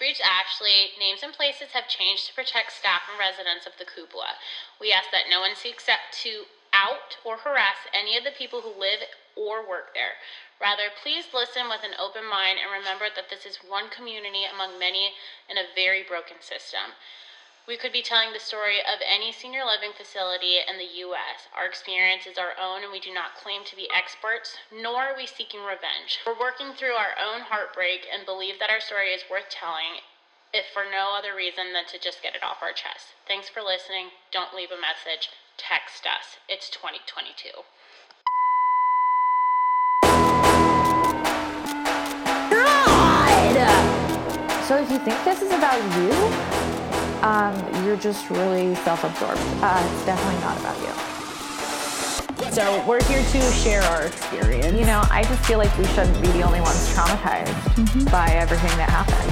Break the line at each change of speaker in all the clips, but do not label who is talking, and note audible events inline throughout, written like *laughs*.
reached Ashley. Names and places have changed to protect staff and residents of the cupola. We ask that no one seeks to out or harass any of the people who live or work there. Rather, please listen with an open mind and remember that this is one community among many in a very broken system. We could be telling the story of any senior living facility in the U.S. Our experience is our own, and we do not claim to be experts, nor are we seeking revenge. We're working through our own heartbreak and believe that our story is worth telling, if for no other reason than to just get it off our chest. Thanks for listening. Don't leave a message. Text us. It's 2022.
God! So if you think this is about you, um, you're just really self-absorbed. Uh, it's definitely not about you.
So we're here to share our experience.
You know, I just feel like we shouldn't be the only ones traumatized by everything that happened.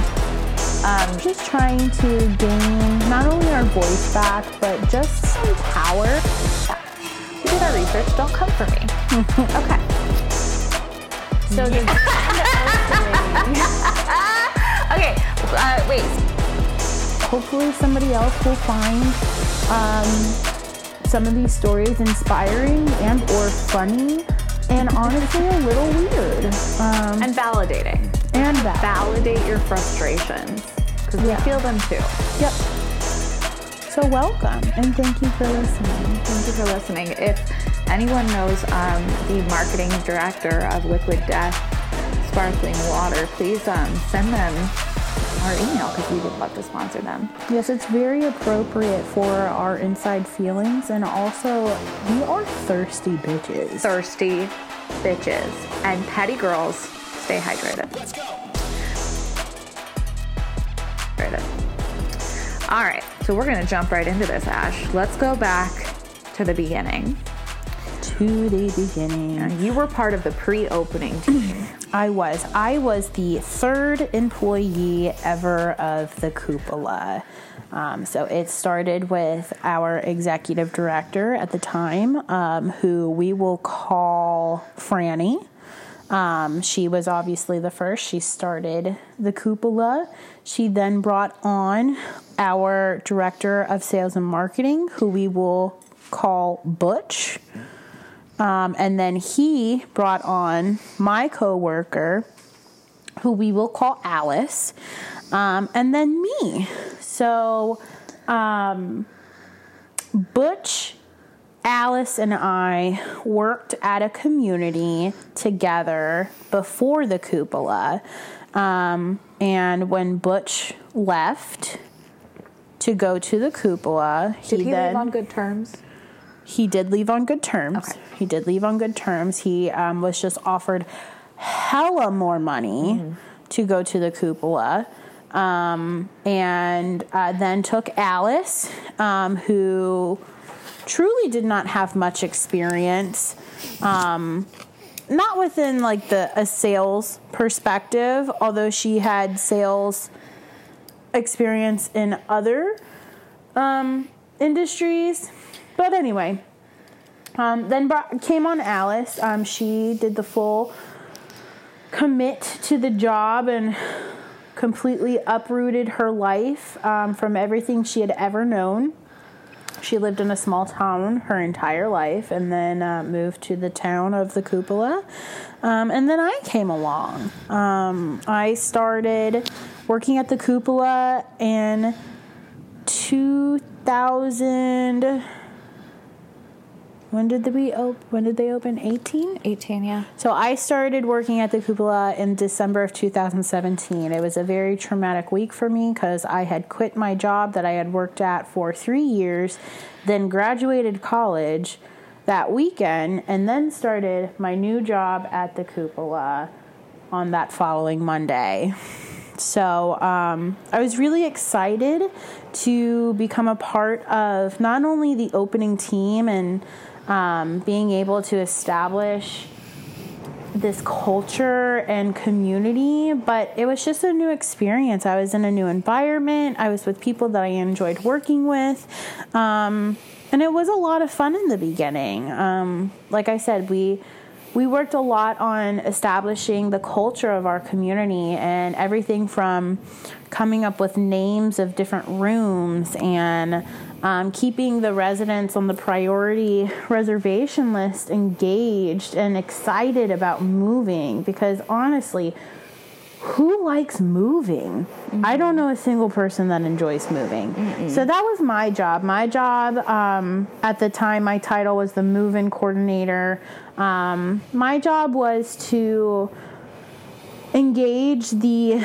Um, just trying to gain not only our voice back, but just some power.
We did our research. Don't come for me. *laughs* okay.
So *laughs* the *laughs*
Okay. Uh, wait.
Hopefully somebody else will find um, some of these stories inspiring and or funny and honestly a little weird um,
And validating.
and.
Validate your frustrations because
Yeah.
we feel them too.
Yep. So welcome and thank you for listening.
Thank you for listening. If anyone knows um, the marketing director of Liquid Death Sparkling Water, please um, send them our email because we would love to sponsor them.
Yes, it's very appropriate for our inside feelings and also we are thirsty bitches.
Thirsty bitches and petty girls, stay hydrated.
Let's go.
Hydrated. All right, so we're gonna jump right into this, Ash. Let's go back to the beginning.
To the beginning.
You were part of the pre-opening team.
I was. I was the third employee ever of the cupola. Um, so it started with our executive director at the time, um, who we will call Franny. Um, she was obviously the first. She started the cupola. She then brought on our director of sales and marketing, who we will call Butch. Um, and then he brought on my coworker, who we will call Alice, um, and then me. So, um, Butch, Alice, and I worked at a community together before the cupola. Um, and when Butch left to go to the cupola,
Did he
then
leave on good terms?
He did leave on good terms.
Okay.
He did leave on good terms. He um, was just offered hella more money to go to the cupola. Um, and uh, then took Alice, um, who truly did not have much experience. Um, not within like the a sales perspective, although she had sales experience in other um, industries. But anyway, um, then brought, came on Alice. Um, she did the full commit to the job and completely uprooted her life um, from everything she had ever known. She lived in a small town her entire life and then uh, moved to the town of the cupola. Um, and then I came along. Um, I started working at the cupola in 2000. When did the we op- When did they open? 18.
18, yeah.
So I started working at the cupola in December of 2017. It was a very traumatic week for me because I had quit my job that I had worked at for three years, then graduated college that weekend, and then started my new job at the cupola on that following Monday. So um, I was really excited to become a part of not only the opening team and um, being able to establish this culture and community, but it was just a new experience. I was in a new environment. I was with people that I enjoyed working with. Um, and it was a lot of fun in the beginning. Um, like I said, we we worked a lot on establishing the culture of our community and everything from coming up with names of different rooms and um, keeping the residents on the priority reservation list engaged and excited about moving because honestly, who likes moving? Mm-hmm. I don't know a single person that enjoys moving. Mm-mm. So that was my job. My job um, at the time, my title was the move in coordinator. Um, my job was to engage the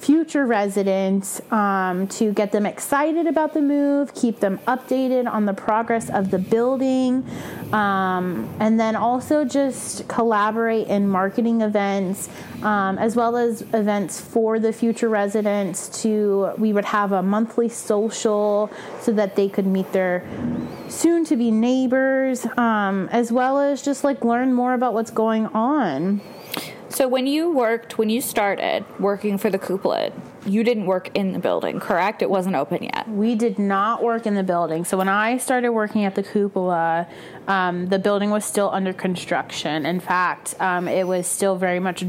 future residents um, to get them excited about the move, keep them updated on the progress of the building, um, and then also just collaborate in marketing events um, as well as events for the future residents. To we would have a monthly social so that they could meet their soon to be neighbors, um, as well as just like learn more about what's going on.
So when you worked, when you started working for the Cupola, you didn't work in the building, correct? It wasn't open yet.
We did not work in the building. So when I started working at the Cupola, um, the building was still under construction. In fact, um, it was still very much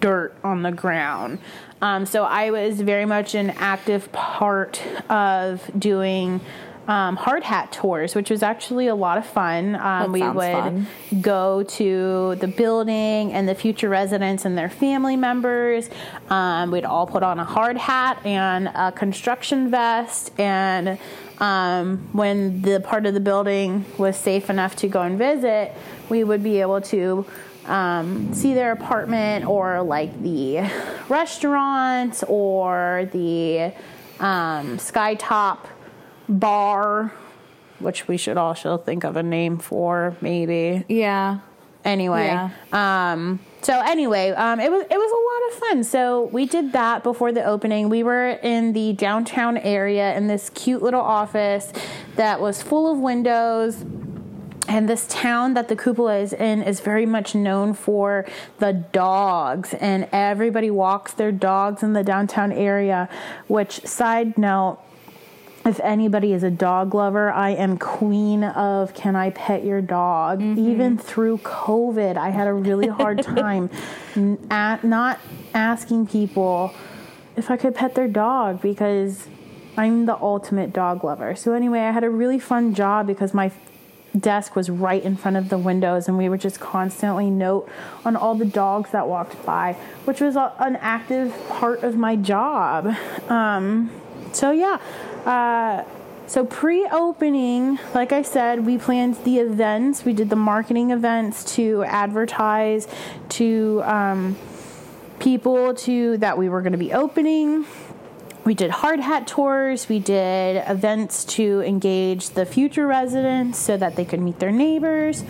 dirt on the ground. Um, so I was very much an active part of doing um, hard hat tours, which was actually a lot of fun. Um, we would fun. go to the building and the future residents and their family members. Um, we'd all put on a hard hat and a construction vest. And um, when the part of the building was safe enough to go and visit, we would be able to um, see their apartment or like the restaurants or the um, skytop bar, which we should also think of a name for, maybe.
Yeah.
Anyway, yeah. um, so anyway, um, it was it was a lot of fun. So we did that before the opening. We were in the downtown area in this cute little office that was full of windows. And this town that the cupola is in is very much known for the dogs, and everybody walks their dogs in the downtown area. Which, side note, if anybody is a dog lover, I am queen of can I pet your dog? Mm-hmm. Even through COVID, I had a really hard *laughs* time at not asking people if I could pet their dog because I'm the ultimate dog lover. So anyway, I had a really fun job because my desk was right in front of the windows and we would just constantly note on all the dogs that walked by, which was an active part of my job. Um, so yeah, uh, so pre-opening, like I said, we planned the events. We did the marketing events to advertise to um, people to that we were going to be opening we did hard hat tours, we did events to engage the future residents so that they could meet their neighbors.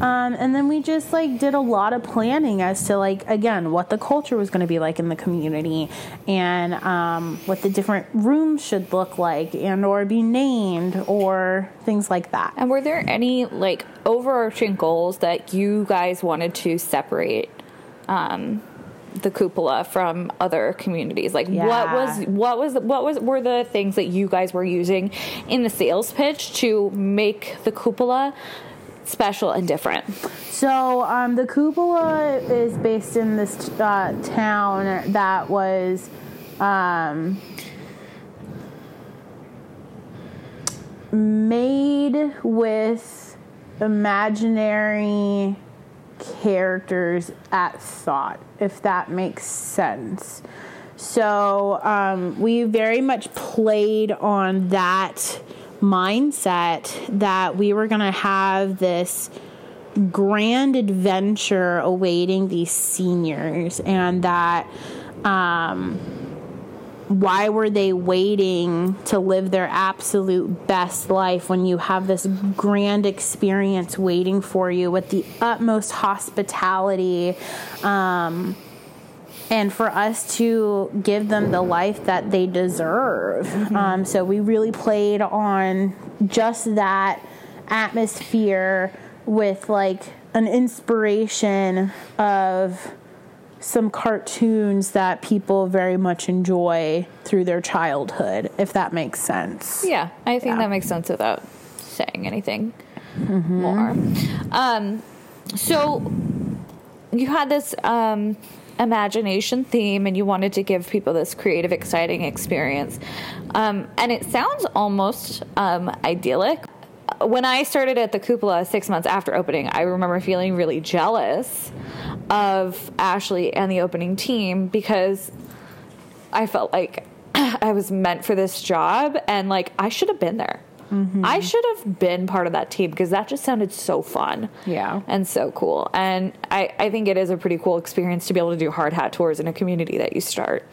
Um, and then we just like did a lot of planning as to like again what the culture was going to be like in the community and um, what the different rooms should look like and or be named or things like that.
And were there any like overarching goals that you guys wanted to separate? Um, the cupola from other communities like yeah. what was what was what was were the things that you guys were using in the sales pitch to make the cupola special and different
so um, the cupola is based in this uh, town that was um, made with imaginary characters at thought, if that makes sense. So um, we very much played on that mindset that we were going to have this grand adventure awaiting these seniors and that um, why were they waiting to live their absolute best life when you have this grand experience waiting for you with the utmost hospitality? Um, and for us to give them the life that they deserve. Mm-hmm. Um, so we really played on just that atmosphere with like an inspiration of some cartoons that people very much enjoy through their childhood, if that makes sense.
Yeah, I think yeah. that makes sense without saying anything mm-hmm. more. Um, so, you had this um, imagination theme and you wanted to give people this creative, exciting experience. Um, and it sounds almost um, idyllic. When I started at the Cupola six months after opening, I remember feeling really jealous of Ashley and the opening team because I felt like *clears throat* I was meant for this job and like I should have been there.
Mm-hmm.
I should have been part of that team because that just sounded so fun.
Yeah.
And so cool. And I, I think it is a pretty cool experience to be able to do hard hat tours in a community that you start.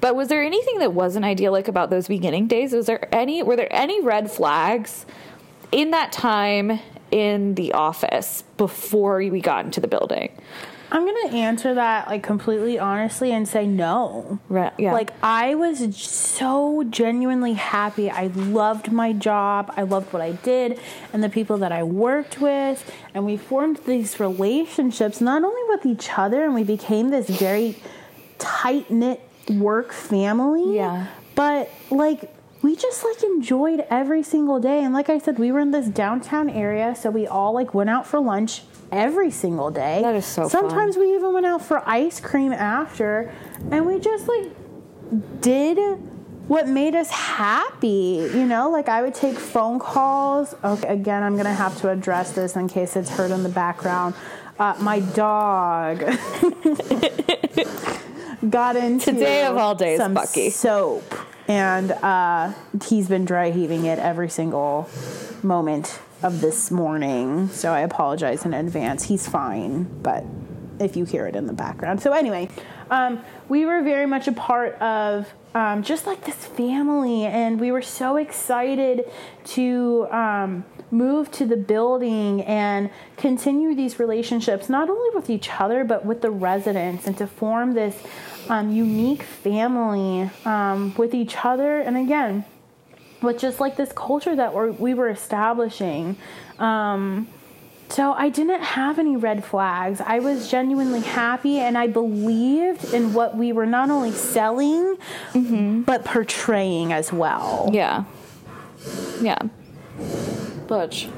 But was there anything that wasn't idyllic about those beginning days? Was there any were there any red flags in that time in the office before we got into the building?
I'm gonna answer that like completely honestly and say no.
Right, yeah.
Like I was so genuinely happy. I loved my job. I loved what I did and the people that I worked with. And we formed these relationships not only with each other, and we became this very tight knit work family.
Yeah.
But like we just like enjoyed every single day. And like I said, we were in this downtown area, so we all like went out for lunch every single day.
That is so fun.
Sometimes we even went out for ice cream after, and we just like did what made us happy. You know, like I would take phone calls. Okay, again, I'm gonna have to address this in case it's heard in the background. Uh, my dog *laughs* got into
Today of all days,
some
Bucky.
soap, and uh, he's been dry heaving it every single moment of this morning. So I apologize in advance. He's fine, but if you hear it in the background. So anyway, um, we were very much a part of um, just like this family, and we were so excited to um, move to the building and continue these relationships, not only with each other but with the residents, and to form this um, unique family um, with each other. And again, with just like this culture that we're, we were establishing. Um, so I didn't have any red flags. I was genuinely happy and I believed in what we were not only selling, but portraying as well.
Yeah. Yeah. Butch.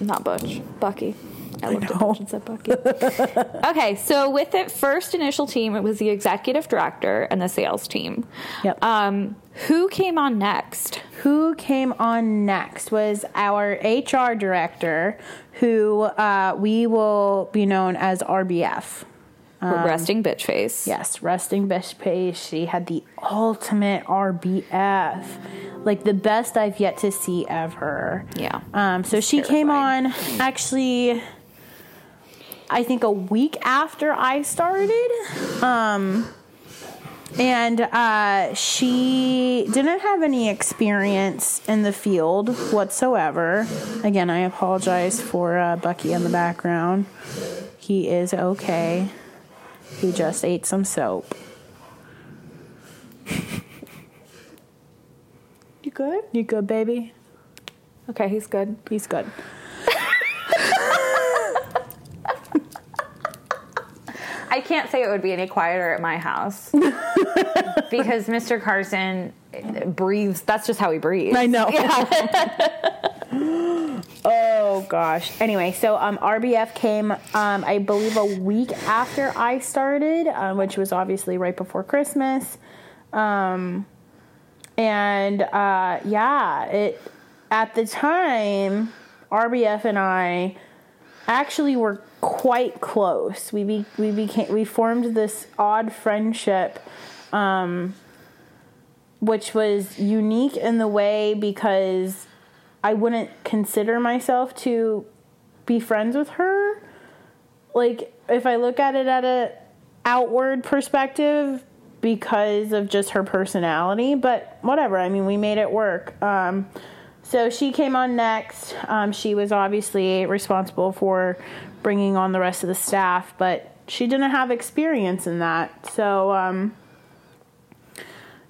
Not Butch. Bucky. I looked at
know.
Butch and said okay, so with the first initial team, it was the executive director and the sales team.
Yep.
Um, who came on next?
Who came on next was our HR director, who uh, we will be known as RBF.
Resting bitch face.
Yes, resting bitch face. She had the ultimate RBF, like the best I've yet to see ever.
Yeah.
Um, so she came on actually, I think a week after I started. Um, and uh, she didn't have any experience in the field whatsoever. Again, I apologize for uh, Bucky in the background. He is okay. He just ate some soap. you good? You good, baby?
Okay, he's good.
He's good.
I can't say it would be any quieter at my house *laughs* because Mr. Carson breathes. That's just how he breathes.
I know. *laughs* oh gosh. Anyway, so um, RBF came, um, I believe, a week after I started, um, which was obviously right before Christmas. Um, and uh, yeah, it at the time, RBF and I actually we were quite close. We be, we became we formed this odd friendship um, which was unique in the way because I wouldn't consider myself to be friends with her. Like if I look at it at a outward perspective because of just her personality, but whatever. I mean, we made it work. Um, so she came on next. Um, she was obviously responsible for bringing on the rest of the staff, but she didn't have experience in that. So um,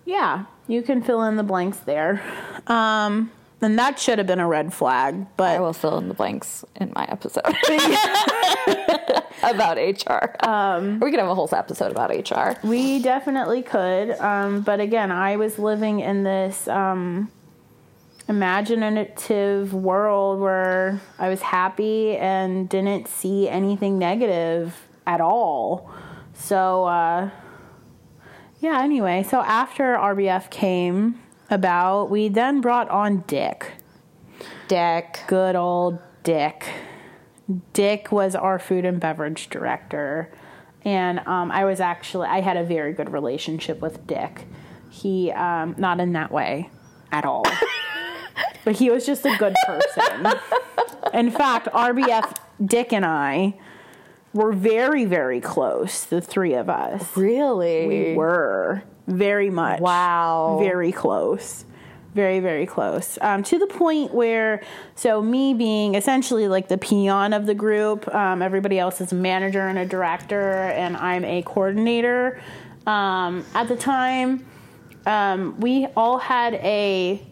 yeah, you can fill in the blanks there. Um, and that should have been a red flag, but
I will fill in the blanks in my episode *laughs* *laughs* about HR. Um, we could have a whole episode about HR.
we definitely could. Um, but again, I was living in this um, imaginative world where I was happy and didn't see anything negative at all. So, uh, yeah, anyway, so after RBF came about, we then brought on Dick.
Dick.
Good old Dick. Dick was our food and beverage director. And um, I was actually, I had a very good relationship with Dick. He, um, not in that way at all, *laughs* but he was just a good person. In fact, RBF, Dick, and I were very, very close, the three of us.
Really?
We were very much.
Wow.
Very close. Very, very close. Um, to the point where, so me being essentially like the peon of the group, um, everybody else is a manager and a director, and I'm a coordinator. Um, at the time, um, we all had a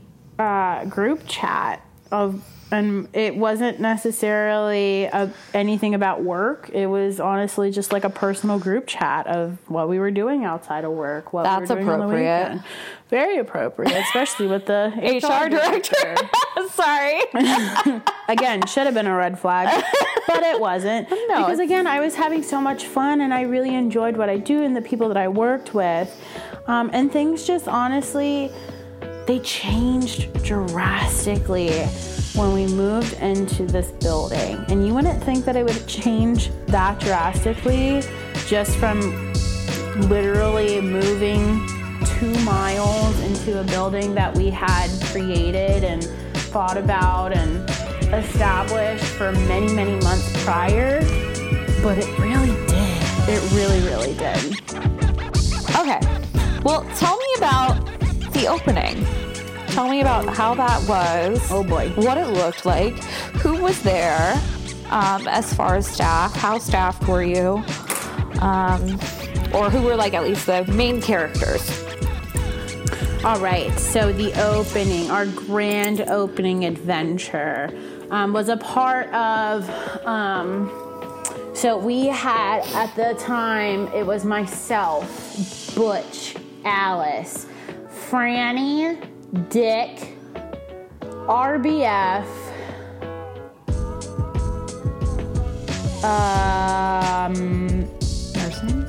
uh, group chat of and it wasn't necessarily a, anything about work. It was honestly just like a personal group chat of what we were doing outside of work. What
That's
we were doing
appropriate.
On the weekend. Very appropriate, especially with the *laughs*
HR director. *laughs* Sorry. *laughs*
again, should have been a red flag, but it wasn't.
No,
because again, I was having so much fun and I really enjoyed what I do and the people that I worked with. Um, and things just honestly, they changed drastically when we moved into this building. And you wouldn't think that it would change that drastically just from literally moving two miles into a building that we had created and thought about and established for many, many months prior. But it really did. It really, really did.
Okay. Well, tell me about the opening. Tell me about how that was.
Oh, boy.
What it looked like. Who was there um, as far as staff? How staffed were you? Um, or who were like at least the main characters?
All right, so the opening, our grand opening adventure, um, was a part of. Um, so we had at the time, it was myself, Butch, Alice, Franny, Dick, RBF, um,
Nursing?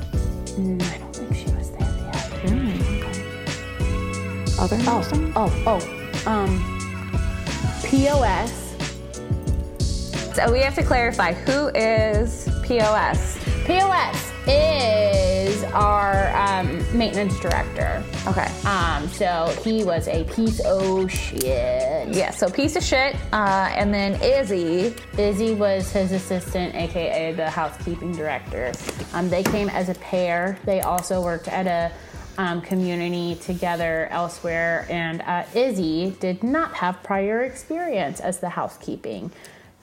mm, I don't think she was there yet.
Other nursing?
Oh, oh, um, POS.
So we have to clarify who is POS?
POS is our um, maintenance director.
Okay.
Um, so he was a piece of shit.
Yeah, so piece of shit. Uh, and then Izzy.
Izzy was his assistant, aka the housekeeping director. Um, they came as a pair. They also worked at a um, community together elsewhere, and uh, Izzy did not have prior experience as the housekeeping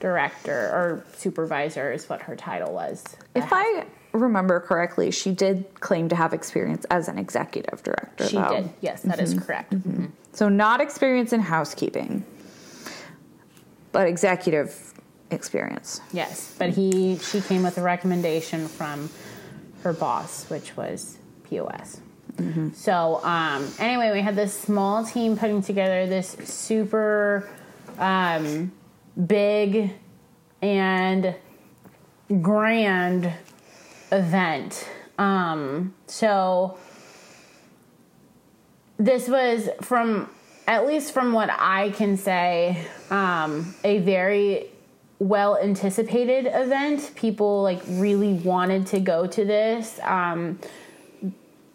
director or supervisor, is what her title was.
If I remember correctly, she did claim to have experience as an executive director.
She
though.
did. Yes, that is correct.
So not experience in housekeeping, but executive experience.
Yes, but he she came with a recommendation from her boss, which was POS. So um, anyway, we had this small team putting together this super um, big and grand event. Um, so this was from at least from what I can say, um, a very well anticipated event. People like really wanted to go to this. Um,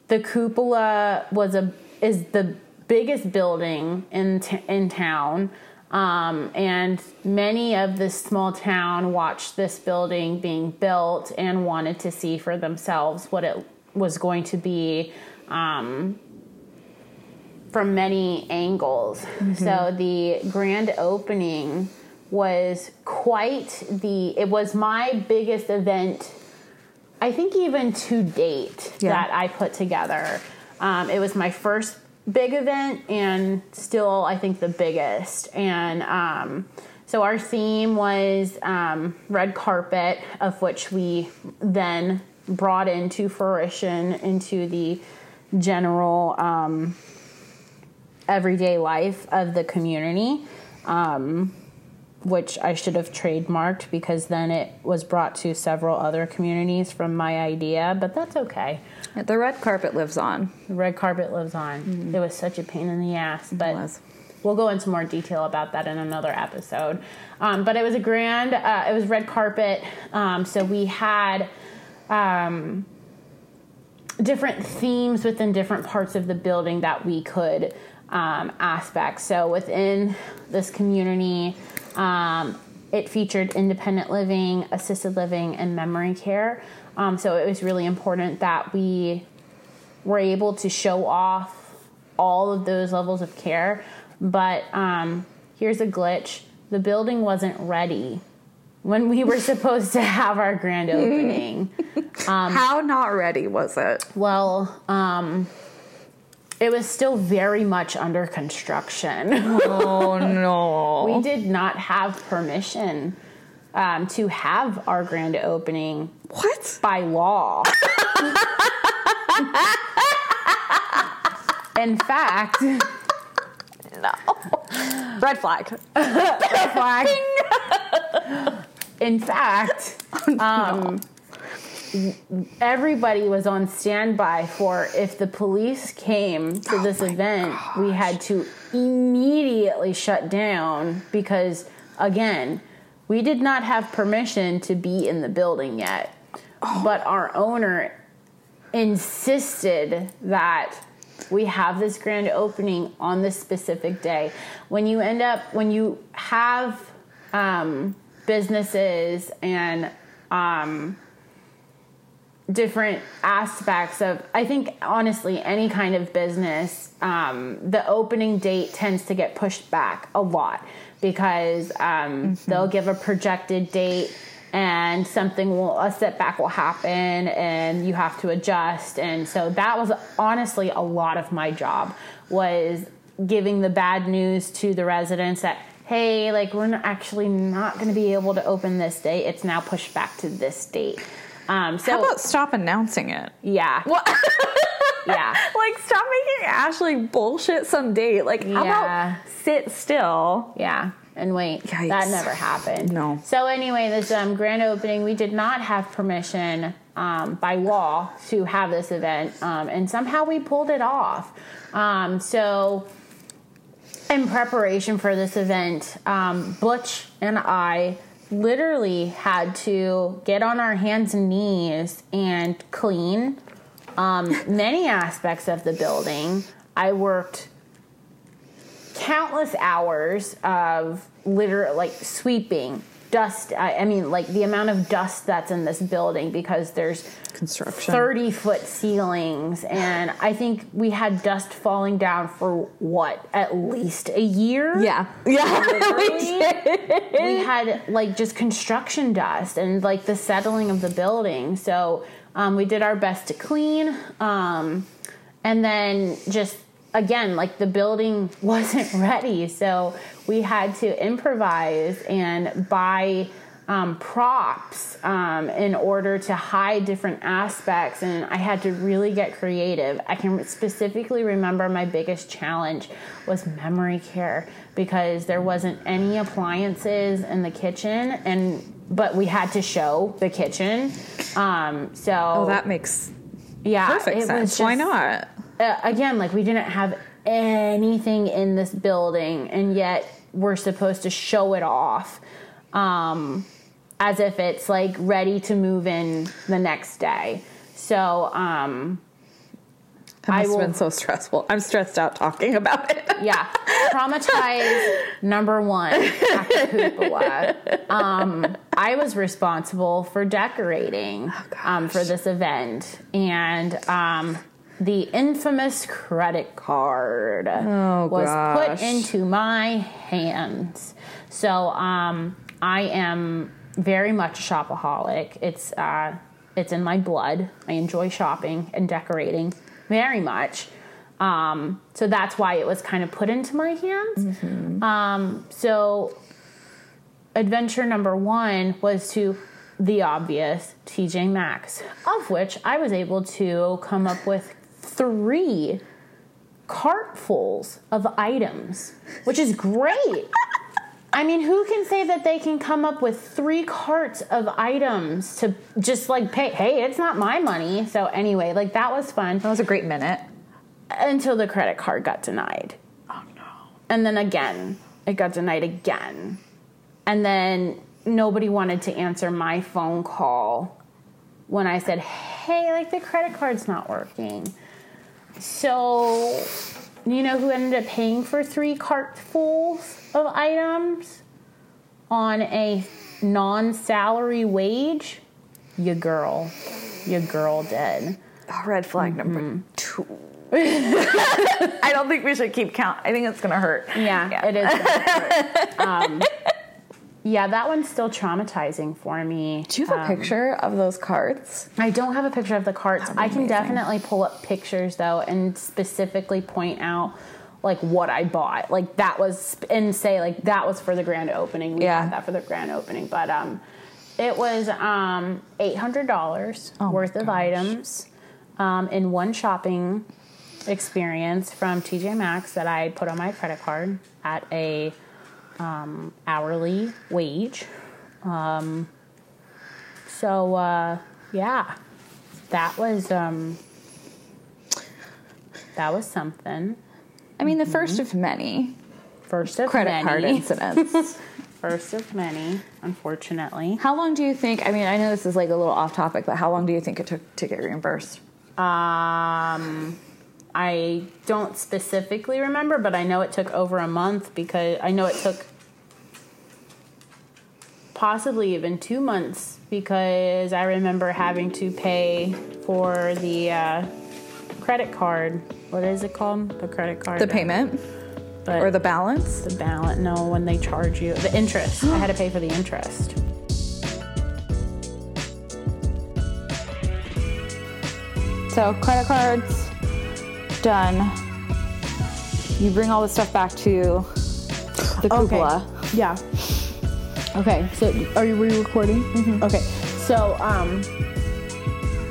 the cupola was a is the biggest building in t- in town. Um, and many of this small town watched this building being built and wanted to see for themselves what it was going to be um, from many angles. So the grand opening was quite the. It was my biggest event. I think even to date
Yeah.
that I put together. Um, it was my first big event and still I think the biggest. And um, so our theme was um, red carpet, of which we then brought into fruition into the general um, everyday life of the community, um, which I should have trademarked because then it was brought to several other communities from my idea, but that's okay.
The red carpet lives on.
The red carpet lives on. It was such a pain in the ass, but we'll go into more detail about that in another episode. Um, but it was a grand. Uh, it was red carpet. Um, so we had um, different themes within different parts of the building that we could um, aspect. So within this community, um, it featured independent living, assisted living, and memory care. Um, so it was really important that we were able to show off all of those levels of care. But um, here's a glitch the building wasn't ready when we were *laughs* supposed to have our grand *laughs* opening.
How not ready was it?
Well, um, it was still very much under construction.
Oh *laughs* no.
we did not have permission um, to have our grand opening
What?
by law. In fact, no.
Red flag.
Red flag. In fact, *laughs* um, everybody was on standby for if the police came to this event, we had to immediately shut down because, again, we did not have permission to be in the building yet. But our owner insisted that we have this grand opening on this specific day. When you end up, when you have um, businesses and um, different aspects of, I think, honestly, any kind of business, um, the opening date tends to get pushed back a lot because um, they'll give a projected date and something will a setback will happen and you have to adjust. And so that was honestly a lot of my job was giving the bad news to the residents that hey like we're actually not going to be able to open this day it's now pushed back to this date um, so
How about stop announcing it?
yeah
What? *laughs*
yeah
like stop making Ashley bullshit some date. Like how
Yeah.
about sit still?
Yeah. And wait,
Yikes.
that never happened.
No.
So anyway, this um, grand opening, we did not have permission um, by law to have this event, um, and somehow we pulled it off. Um, so, in preparation for this event, um, Butch and I literally had to get on our hands and knees and clean um, many aspects of the building. I worked countless hours of liter like sweeping dust I, I mean like the amount of dust that's in this building because there's
Construction.
30 foot ceilings and i think we had dust falling down for what at least a year
Yeah. *laughs* Yeah. we
we had like just construction dust and like the settling of the building. So um, we did our best to clean. Um, and then just again, like the building *laughs* wasn't ready. So we had to improvise and buy um, props um, in order to hide different aspects. And I had to really get creative. I can specifically remember my biggest challenge was memory care because there wasn't any appliances in the kitchen and but we had to show the kitchen um so
Oh, that makes
yeah
perfect
it was
sense. Why not?
Uh, again, like we didn't have anything in this building, and yet we're supposed to show it off um, as if it's like ready to move in the next day. So, um,
That
I
must
will-
have been so stressful. I'm stressed out talking about it. *laughs*
yeah, traumatized number one at the cupola. Um, I was responsible for decorating um, for this event, and um, the infamous credit card was
gosh.
put into my hands. So um, I am very much a shopaholic. It's uh, it's in my blood. I enjoy shopping and decorating very much. Um, so that's why it was kind of put into my hands. Um, so adventure number one was to the obvious TJ Maxx, of which I was able to come up with three cartfuls of items, which is great. I mean, who can say that they can come up with three carts of items to just like pay? Hey, it's not my money. So, anyway, like that was fun
That was a great minute.
until the credit card got denied. Oh no. And then again, it got denied again. And then nobody wanted to answer my phone call when I said, "Hey, like the credit card's not working." So, you know who ended up paying for three cartfuls of items on a non-salary wage? Your girl. Your girl did.
Red flag number two. *laughs* I don't think we should keep count. I think it's gonna hurt.
Yeah, it is. *laughs* um, yeah, that one's still traumatizing for me.
Do you have a
Um,
picture of those cards?
I don't have a picture of the carts. I can
amazing.
definitely pull up pictures though and specifically point out like what I bought. Like that was and say like that was for the grand opening. We
Yeah.
had that for the grand opening. But um it was um eight hundred dollars
Oh
worth of items um in one shopping experience from TJ Maxx that I put on my credit card at a um, hourly wage. Um, so uh, yeah, that was um, that was something.
I mean, the first of many
First of
credit
many.
card incidents. *laughs* *laughs*
First of many, unfortunately.
how long do you think? I mean, I know this is like a little off topic, but how long do you think it took to get reimbursed?
Um, I don't specifically remember, but I know it took over a month because I know it took possibly even two months because I remember having to pay for the uh, credit card. What is it called? The credit card.
The payment
but
or the balance?
the balance. No, when they charge you the interest. I had to pay for the interest.
So credit cards done. You bring all the stuff back to the cupola.
Yeah. Okay. So, are you re-recording?
Mm-hmm.
Okay. So, um,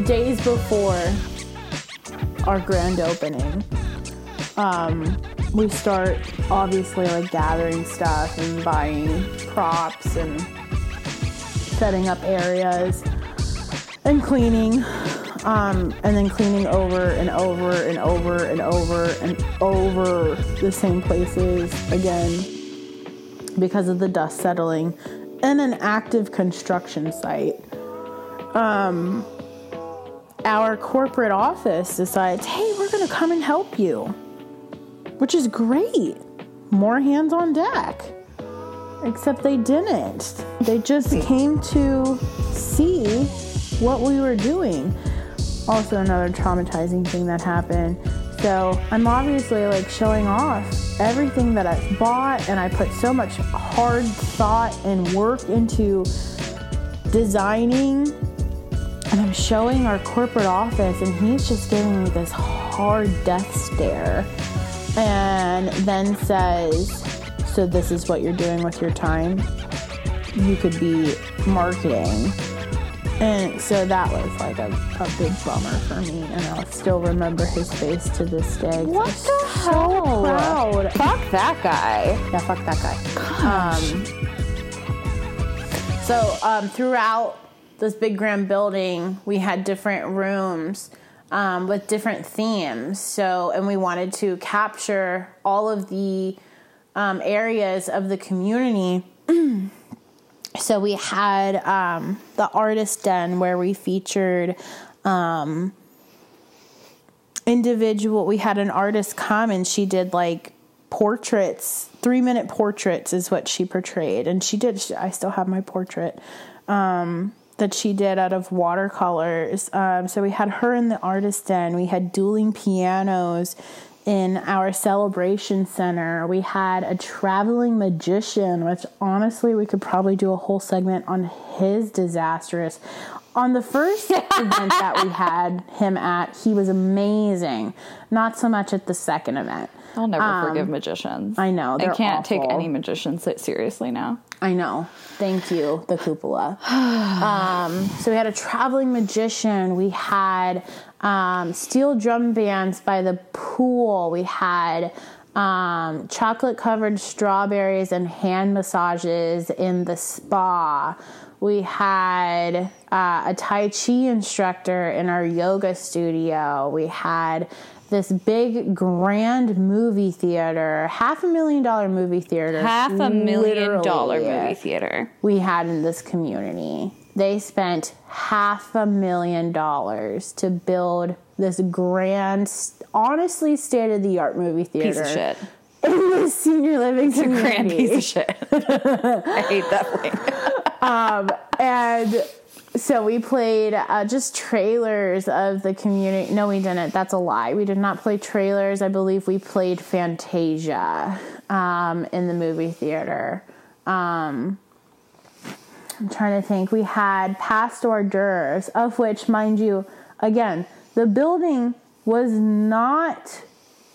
days before our grand opening, um, we start obviously like gathering stuff and buying props and setting up areas and cleaning. Um, and then cleaning over and over and over and over and over the same places again because of the dust settling in an active construction site. Um, our corporate office decides, hey, we're going to come and help you, which is great. More hands on deck. Except they didn't. They just came to see what we were doing. Also, another traumatizing thing that happened. So, I'm obviously like showing off everything that I've bought, and I put so much hard thought and work into designing. And I'm showing our corporate office, and he's just giving me this hard death stare. And then says, So, this is what you're doing with your time? You could be marketing. And so that was like a, a big bummer for me, and I'll still remember his face to this day.
What the
so
hell?
proud.
Fuck that guy.
Yeah, fuck that guy. Um, so um, throughout this big grand building, we had different rooms um, with different themes. So, and we wanted to capture all of the um, areas of the community. *clears throat* so we had um, the artist den where we featured um, individual. We had an artist come and she did like portraits, three minute portraits is what she portrayed, and she did. I still have my portrait. Um, that she did out of watercolors. Um, so we had her in the artist den. We had dueling pianos in our celebration center. We had a traveling magician, which honestly we could probably do a whole segment on his disastrous on the first *laughs* event that we had him at, he was amazing. Not so much at the second event.
I'll never forgive magicians.
Um, I know,
I
they're
can't take any magicians seriously now.
I know. Thank you, the cupola. um, so we had a traveling magician. We had um, steel drum bands by the pool. We had um, chocolate covered strawberries and hand massages in the spa. We had uh, a Tai Chi instructor in our yoga studio. We had this big grand movie theater, half a million dollar movie theater.
Half a million dollar movie theater.
we had in this community. They spent half a million dollars to build this grand, honestly state of the art movie theater.
Piece of shit. *laughs*
In the senior living community.
Grand piece of shit. *laughs* I hate that *laughs* thing.
Um, and so we played uh, just trailers of the community. No, we didn't. That's a lie. We did not play trailers. I believe we played Fantasia um, in the movie theater. Um, I'm trying to think. We had past hors d'oeuvres, of which, mind you, again, the building was not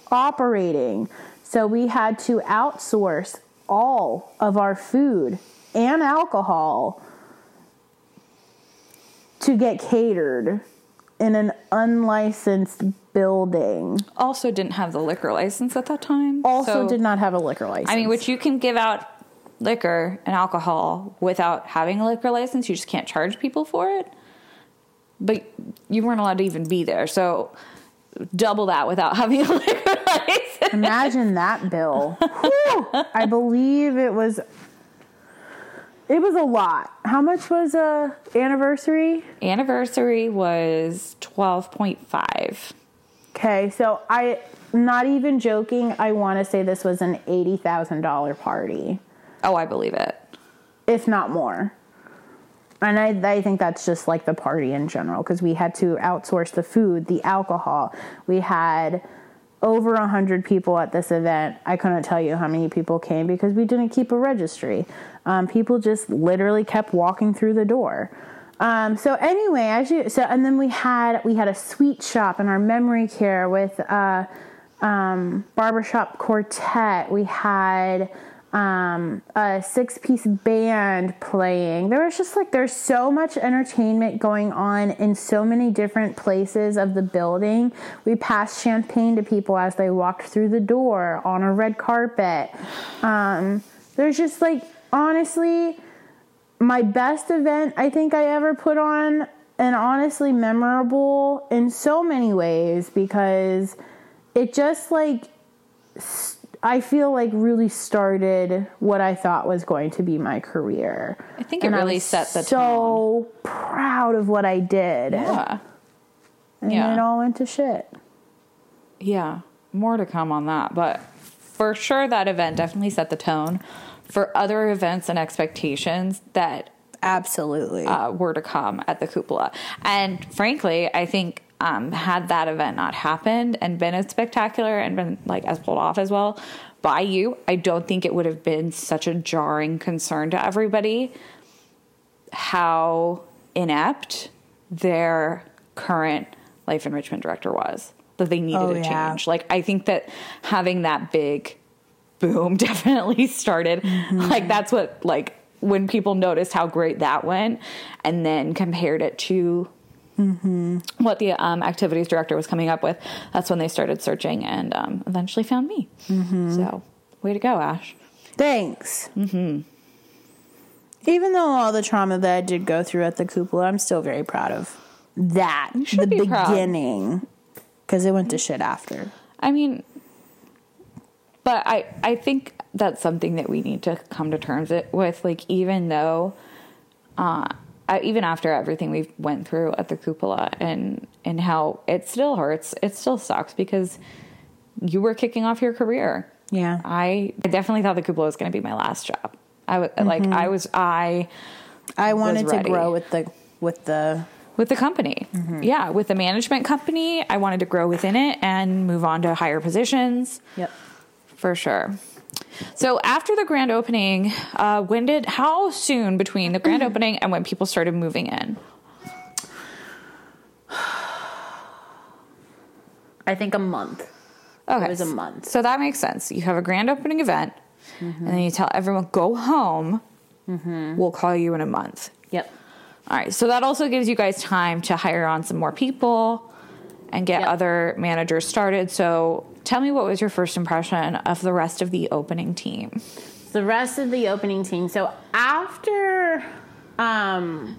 operating. So we had to outsource all of our food and alcohol to get catered in an unlicensed building.
Also, didn't have the liquor license at that time.
Also,
so-
did not have a liquor license.
I mean, which you can give out liquor and alcohol without having a liquor license. You just can't charge people for it. But you weren't allowed to even be there. So double that without *laughs* having a liquor license.
Imagine that bill. I believe it was. It was a lot. How much was a anniversary?
Anniversary was 12.5.
Okay, so I not even joking. I want to say this was an eighty thousand dollar party,
Oh, I believe it.
if not more. And I, I think that's just like the party in general because we had to outsource the food, the alcohol. We had over a hundred people at this event. I couldn't tell you how many people came because we didn't keep a registry. Um, people just literally kept walking through the door. Um, so anyway, as you so, and then we had we had a sweet shop in our memory care with uh, um, barbershop quartet. We had um, a six piece band playing. There was just like there's so much entertainment going on in so many different places of the building. We passed champagne to people as they walked through the door on a red carpet. Um, there's just like honestly my best event I think I ever put on and honestly memorable in so many ways because it just like I feel like really started what I thought was going to be my career.
I think it
And
really set the tone.
so proud of what I did.
Yeah.
And
Yeah.
it all went to shit.
Yeah, more to come on that. But for sure, that event definitely set the tone for other events and expectations that
Absolutely.
uh, were to come at the cupola. And frankly, I think um, had that event not happened and been as spectacular and been like as pulled off as well by you, I don't think it would have been such a jarring concern to everybody how inept their current life enrichment director was that they needed
Oh,
a
yeah.
change. Like I think that having that big boom *laughs* definitely started like that's what like when people noticed how great that went and then compared it to what the um, activities director was coming up with that's when they started searching and um, eventually found me so way to go ash
Thanks. Mm-hmm. Even though all the trauma that I did go through at the cupola, I'm still very proud of that. the
be
beginning. Because it went to shit after.
I mean, but I I think that's something that we need to come to terms it- with. Like even though, uh, I, even after everything we've went through at the cupola and and how it still hurts, it still sucks because you were kicking off your career.
Yeah.
I, I definitely thought the cupola was going to be my last job. I was like I was I
I wanted to grow with the with the
with the company. Yeah, with the management company, I wanted to grow within it and move on to higher positions.
Yep
for sure. So after the grand opening, uh, when did how soon between the grand *clears throat* opening and when people started moving in?
I think a month.
Okay,
it was a month.
So that makes sense. You have a grand opening event, mm-hmm. and then you tell everyone go home. Mm-hmm. We'll call you in a month.
Yep.
All right. So that also gives you guys time to hire on some more people and get
Yep.
other managers started. So tell me what was your first impression of the rest of the opening team?
the rest of the opening team. So after um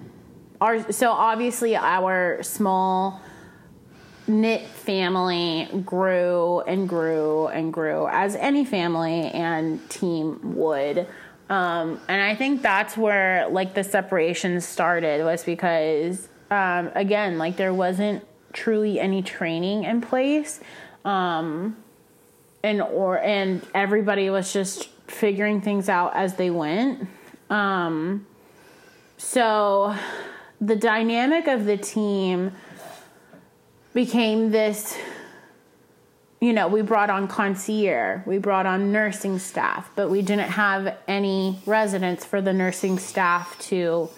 our so obviously our small knit family grew and grew and grew as any family and team would. Um, and I think that's where like the separation started was because um, again like there wasn't truly any training in place. Um, and or and everybody was just figuring things out as they went. Um, so the dynamic of the team became this you know, we brought on concierge, we brought on nursing staff, but we didn't have any residents for the nursing staff to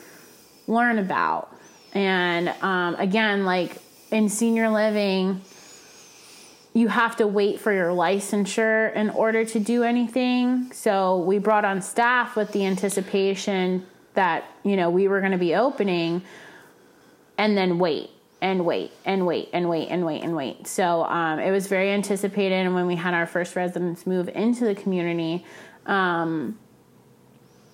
learn about. And um, again, like in senior living, you have to wait for your licensure in order to do anything. So we brought on staff with the anticipation that, you know, we were going to be opening and then wait and wait and wait and wait and wait and wait. So um, it was very anticipated. And when we had our first residents move into the community, um,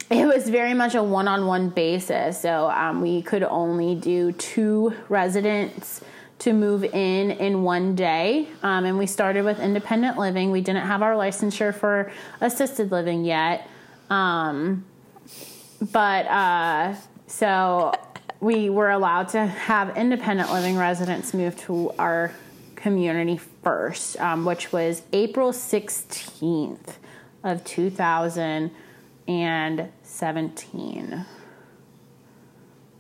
it was very much a one on one basis. So um, we could only do two residents to move in in one day. Um, and we started with independent living. We didn't have our licensure for assisted living yet. Um, but uh, so we were allowed to have independent living residents move to our community first, um, which was April 16th of 2017.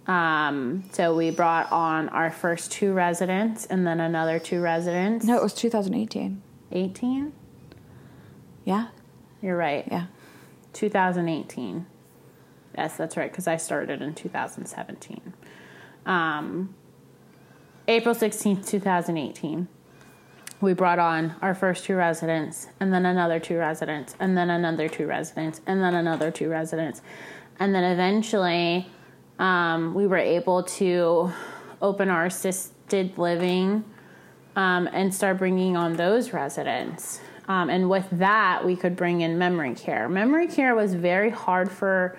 Um, so we brought on our first two residents and then another two residents.
No, it was 2018.
18?
Yeah.
You're right.
Yeah.
2018. Yes, that's right, because I started in 2017. Um, April 16th, 2018. We brought on our first two residents, and then another two residents, and then another two residents, and then another two residents. And then eventually, um, we were able to open our assisted living um, and start bringing on those residents. Um, and with that, we could bring in memory care. Memory care was very hard for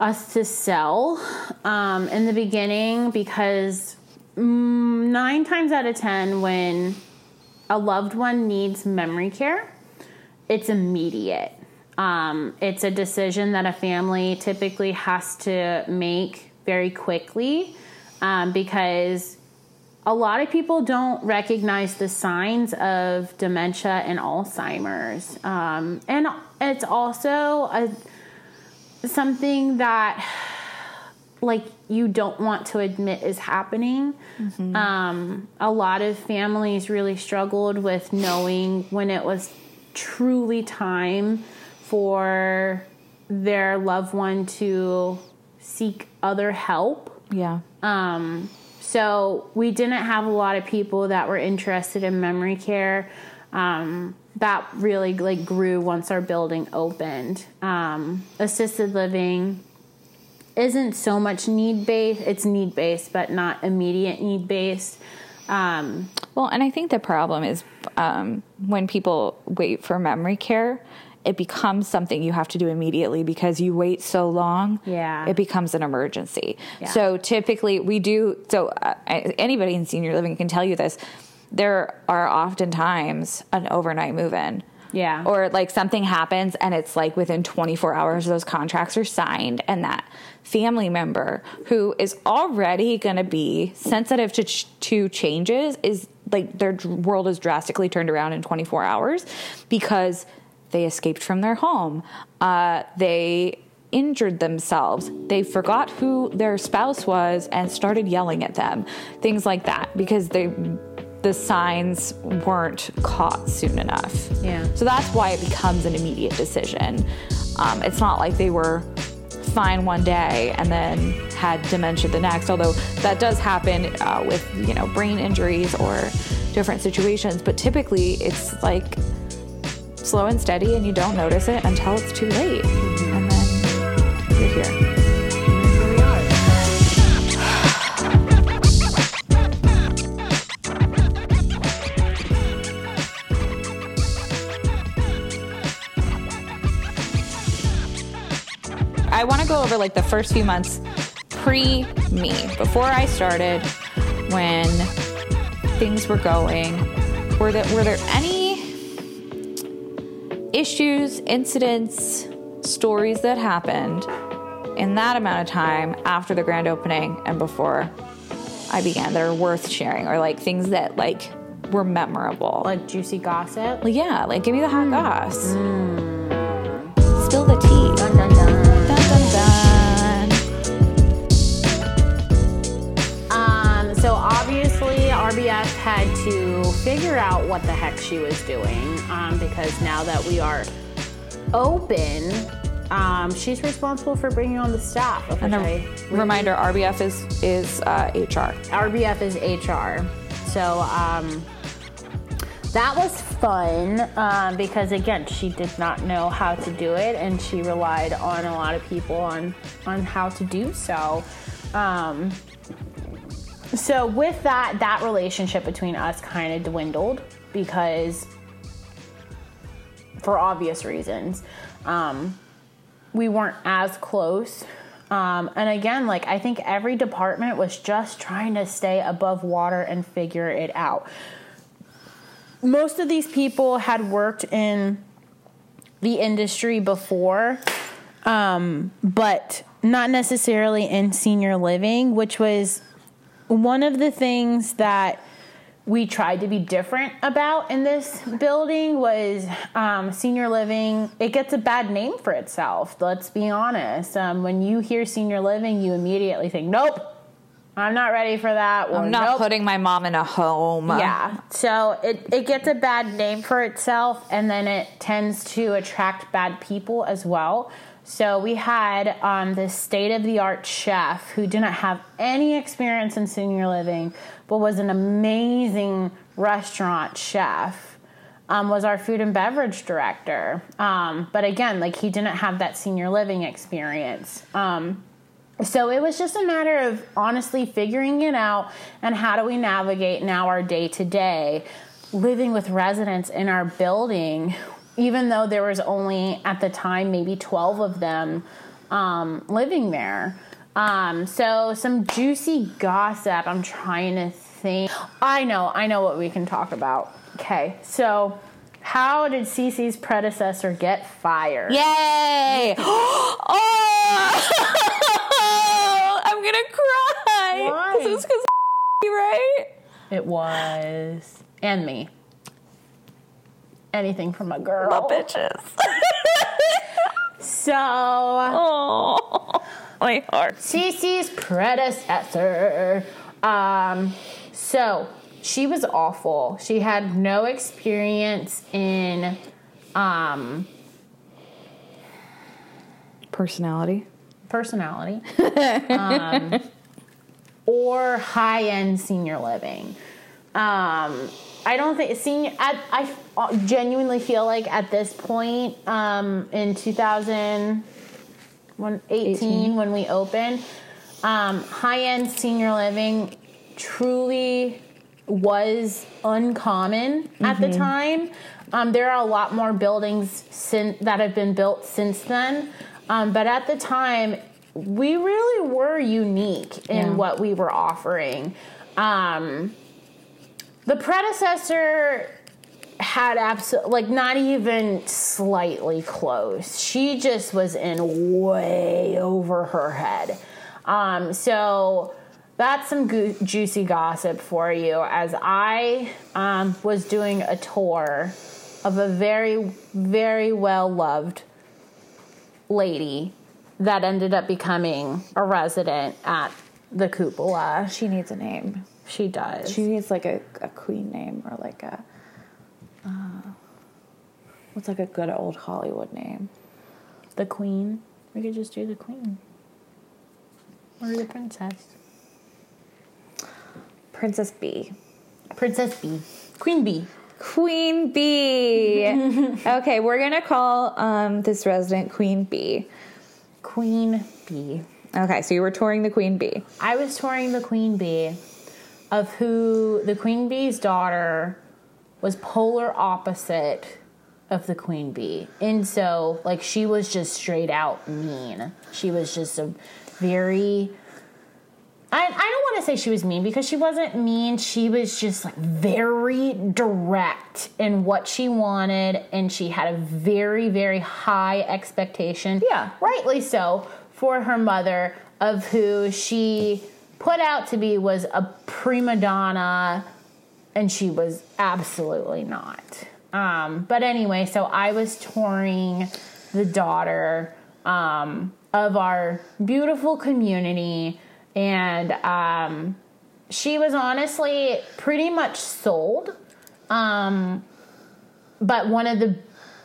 us to sell um, in the beginning because mm, nine times out of ten, when a loved one needs memory care, it's immediate. Um, it's a decision that a family typically has to make very quickly um, because a lot of people don't recognize the signs of dementia and Alzheimer's. Um, and it's also a, something that like you don't want to admit is happening. Um, a lot of families really struggled with knowing when it was truly time for their loved one to seek other help.
Yeah.
Um, so we didn't have a lot of people that were interested in memory care. Um, that really like grew once our building opened. Um, assisted living isn't so much need based. It's need based, but not immediate need based. Um,
Well, and I think the problem is um, when people wait for memory care, it becomes something you have to do immediately because you wait so long.
Yeah.
It becomes an emergency.
Yeah.
So typically we do, so uh, anybody in senior living can tell you this. There are oftentimes an overnight move in.
Yeah.
Or like something happens and it's like within 24 hours those contracts are signed and that family member who is already going to be sensitive to ch- to changes is like their world is drastically turned around in 24 hours because they escaped from their home. Uh, they injured themselves. They forgot who their spouse was and started yelling at them. Things like that because they the signs weren't caught soon enough.
Yeah.
So that's why it becomes an immediate decision. Um, it's not like they were fine one day and then had dementia the next, although that does happen uh, with, you know, brain injuries or different situations. But typically, it's like slow and steady, and you don't notice it until it's too late, and then you're here. I want to go over like the first few months pre me, before I started, when things were going. Were there were there any issues, incidents, stories that happened in that amount of time after the grand opening and before I began that are worth sharing, or like things that like were memorable?
Like juicy gossip.
Like, yeah, like give me the hot goss. Spill the tea.
Dun, dun, dun.
Dun, dun, dun.
Um, so obviously RBF had to figure out what the heck she was doing um, because now that we are open, um, she's responsible for bringing on the staff.
And
which
a
I
reminder: RBF is is uh, HR.
RBF is HR. So um, that was fun um, because again, she did not know how to do it, and she relied on a lot of people on on how to do so. Um, so with that, that relationship between us kind of dwindled because, for obvious reasons, um, we weren't as close. Um, and again, like I think every department was just trying to stay above water and figure it out. Most of these people had worked in the industry before, um, but not necessarily in senior living, which was one of the things that we tried to be different about in this building was um, senior living. It gets a bad name for itself. Let's be honest. Um, when you hear senior living, you immediately think, "Nope, I'm not ready for that." Or,
I'm not
"Nope,
putting my mom in a home.
yeah. So it, it gets a bad name for itself and then it tends to attract bad people as well. So we had um, this state of the art chef who didn't have any experience in senior living, but was an amazing restaurant chef. Um, was our food and beverage director. Um, but again, like he didn't have that senior living experience. Um, so it was just a matter of honestly figuring it out and how do we navigate now our day to day living with residents in our building, even though there was only at the time maybe 12 of them um, living there. Um, so some juicy gossip. I'm trying to think. I know, I know what we can talk about. Okay, so how did Cece's predecessor get fired?
Yay! *gasps* oh, *laughs* I'm gonna cry.
Why?
This was because *laughs* right?
It was. And me. Anything from a girl.
The bitches.
So,
Oh, my heart.
Cece's predecessor. Um, so, she was awful. She had no experience in um,
Personality.
personality *laughs* um, or high end senior living. Um, I don't think senior. I, I genuinely feel like at this point um, in 2018
18.
when we opened, um, high end senior living truly was uncommon at the time. Um, there are a lot more buildings sin- that have been built since then, um, but at the time, we really were unique in
Yeah.
what we were offering. Um, the predecessor had absolutely like not even slightly close. She just was in way over her head. Um, so that's some goo juicy gossip for you. As I um, was doing a tour of a very, very well loved lady that ended up becoming a resident at the cupola.
She needs a name.
She does.
She needs like a, a queen name or like a. Uh, what's like a good old Hollywood name?
The queen. We could just do the queen. Or the princess.
Princess B.
Princess B. Queen B.
Queen B. *laughs* okay, we're gonna call um, this resident Queen B.
Queen B.
Okay, so you were touring the Queen Bee.
I was touring the Queen Bee, of who the Queen Bee's daughter was polar opposite of the Queen Bee. And so, like, she was just straight out mean. She was just a very. I, I don't want to say she was mean because she wasn't mean. She was just like very direct in what she wanted, and she had a very, very high expectation.
Yeah.
Rightly so for her mother, of who she put out to be was a prima donna, and she was absolutely not. Um, but anyway, so I was touring the daughter um, of our beautiful community, and um, she was honestly pretty much sold. Um, but one of the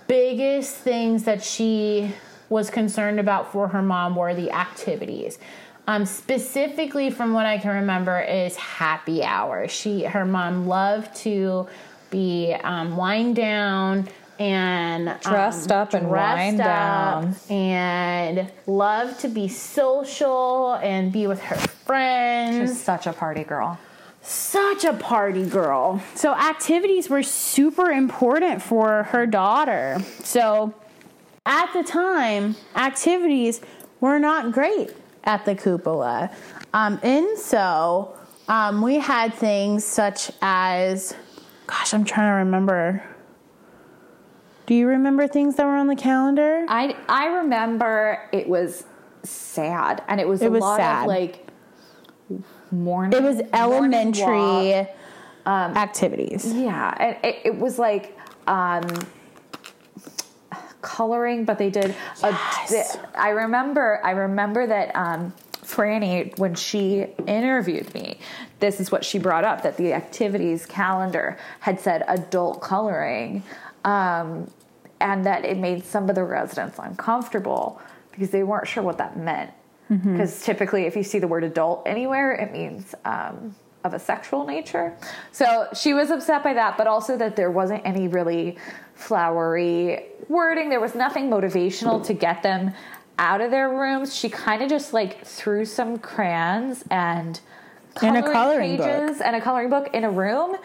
biggest things that she was concerned about for her mom were the activities. Um, specifically, from what I can remember, is happy hour. She, her mom, loved to be um, wind down and um,
Dressed up and wind
up
down.
and loved to be social and be with her friends She's
such a party girl.
such a party girl. So activities were super important for her daughter. So at the time, activities were not great at the cupola. Um, and so um, we had things such as, gosh, I'm trying to remember. Do you remember things that were on the calendar?
I I remember it was sad, and it was
It
a
was
lot
sad.
of like morning.
It was elementary
walk.
activities.
Yeah, and it, it was like um, coloring, but they did.
Yes.
A, I remember. I remember that um, Franny, when she interviewed me, this is what she brought up: that the activities calendar had said adult coloring, um, and that it made some of the residents uncomfortable because they weren't sure what that meant. Because typically, if you see the word adult anywhere, it means um, of a sexual nature. So she was upset by that, but also that there wasn't any really flowery wording. There was nothing motivational to get them out of their rooms. She kind of just like threw some crayons and
And a coloring book.
pages and a coloring book in a room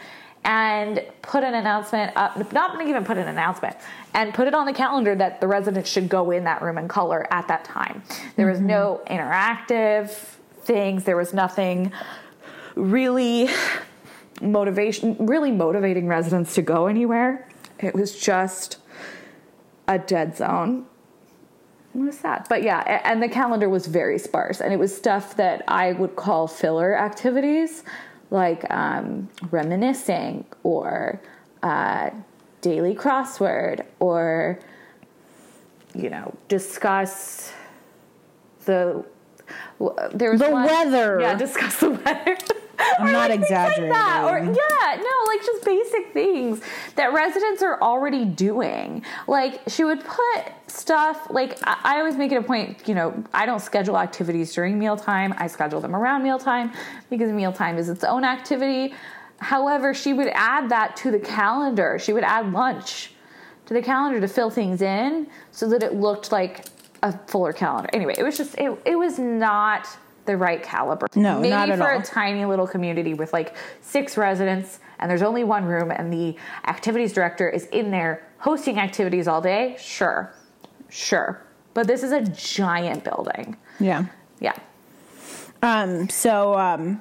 and put an announcement up not even put an announcement and put it on the calendar that the residents should go in that room and color at that time there was mm-hmm. no interactive things there was nothing really motivation really motivating residents to go anywhere. It was just a dead zone. It was sad. But yeah and the calendar was very sparse and it was stuff that i would call filler activities like um, reminiscing or uh, daily crossword or you know discuss the there was
The
one-
weather.
yeah discuss the *laughs* weather
I'm
Or,
not
like, things like that. or
exaggerating.
yeah no like just basic things that residents are already doing like she would put stuff like I, I always make it a point you know i don't schedule activities during mealtime i schedule them around mealtime because mealtime is its own activity however she would add that to the calendar she would add lunch to the calendar to fill things in so that it looked like a fuller calendar anyway it was just it, it was not the right caliber
No,
maybe
not at
for
all.
a tiny little community with like six residents and there's only one room and the activities director is in there hosting activities all day sure sure but this is a giant building
Yeah.
yeah
Um, so um,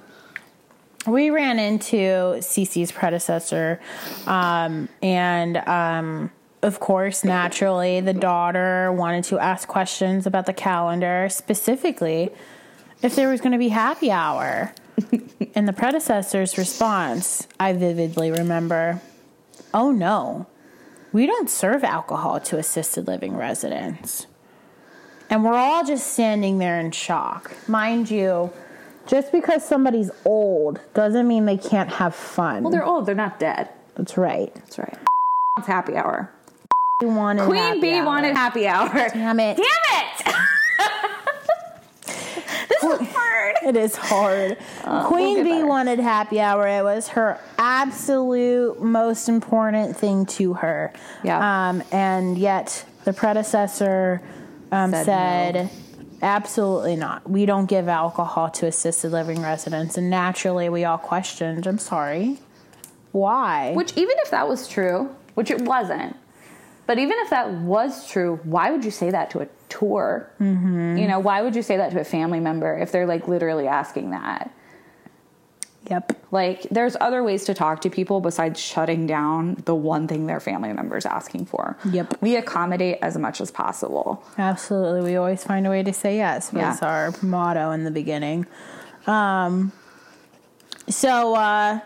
we ran into Cece's predecessor, um, and um, of course, naturally, the daughter wanted to ask questions about the calendar, specifically if there was going to be happy hour. *laughs* and the predecessor's response, I vividly remember, "Oh no, we don't serve alcohol to assisted living residents." And we're all just standing there in shock. Mind you, just because somebody's old doesn't mean they can't have fun.
well they're old they're not dead
That's right.
that's right it's happy hour
wanted
queen bee wanted happy hour
Damn it.
Damn it! *laughs* hard.
It is hard. *laughs* Queen
get
Bee
better.
wanted happy hour. It was her absolute most important thing to her.
Yeah.
Um, and yet the predecessor um,
Said
said,
no.
absolutely not. We don't give alcohol to assisted living residents. And naturally, we all questioned. I'm sorry. Why?
Which, even if that was true, which it wasn't, but even if that was true, why would you say that to a tour? Mm-hmm. You know, why would you say that to a family member if they're like literally asking that?
yep.
Like, there's other ways to talk to people besides shutting down the one thing their family member's asking for.
Yep.
We accommodate as much as possible.
Absolutely. We always find a way to say yes was
Yeah.
our motto in the beginning. Um, so, uh,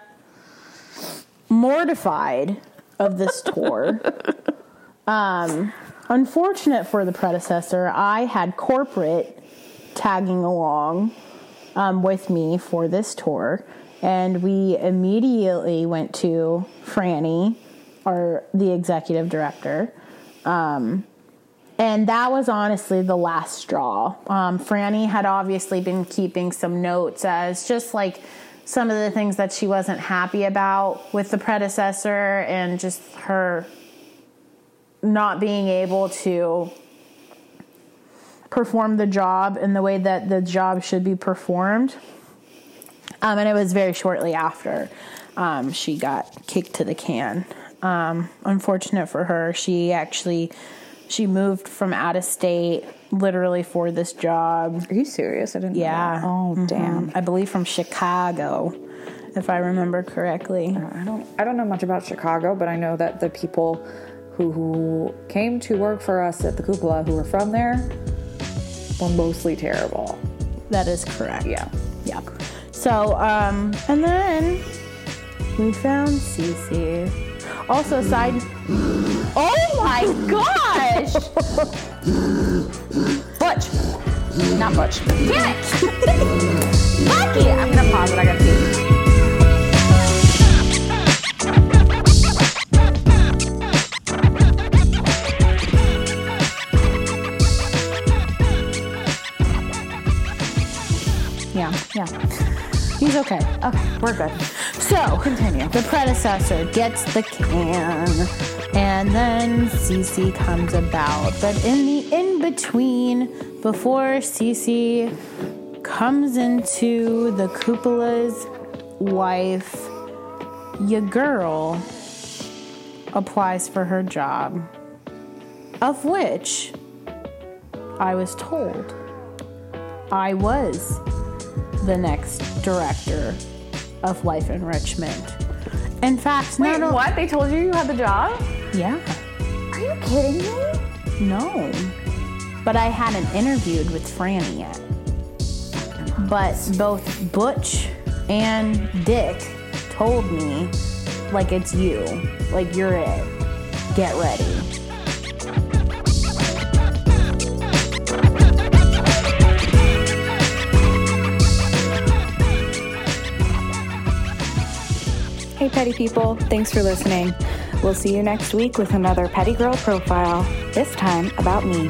mortified of this tour. *laughs* um, unfortunate for the predecessor, I had corporate tagging along um, with me for this tour. And we immediately went to Franny, our the executive director, and that was honestly the last straw. Um, Franny had obviously been keeping some notes as just like some of the things that she wasn't happy about with the predecessor and just her not being able to perform the job in the way that the job should be performed. Um, and it was very shortly after um, she got kicked to the can. Um, unfortunate for her, she actually she moved from out of state literally for this job.
Are you serious? I didn't know
Yeah.
that. Oh, damn.
I believe from Chicago, if I remember correctly.
I don't I don't know much about Chicago, but I know that the people who who came to work for us at the cupola who were from there were mostly terrible.
That is correct.
Yeah.
Yeah. So, um, and then we found Cece. Also, side. Oh my gosh! *laughs*
Butch. Not Butch. Damn it! *laughs* Lucky! I'm gonna pause it, I gotta pee. Okay. We're good.
So,
Continue.
The predecessor gets the can, and then Cece comes about. But in the in between, before Cece comes into the cupola's wife, your girl applies for her job, of which I was told I was the next director of life enrichment. In fact,
Wait,
not o-
what? They told you you had the job?
Yeah,
Are you kidding me?
no. But I hadn't interviewed with Franny yet. But both Butch and Dick told me, like, it's you. Like, you're it. Get ready.
Hey, petty people, thanks for listening. We'll see you next week with another Petty Girl profile, this time about me.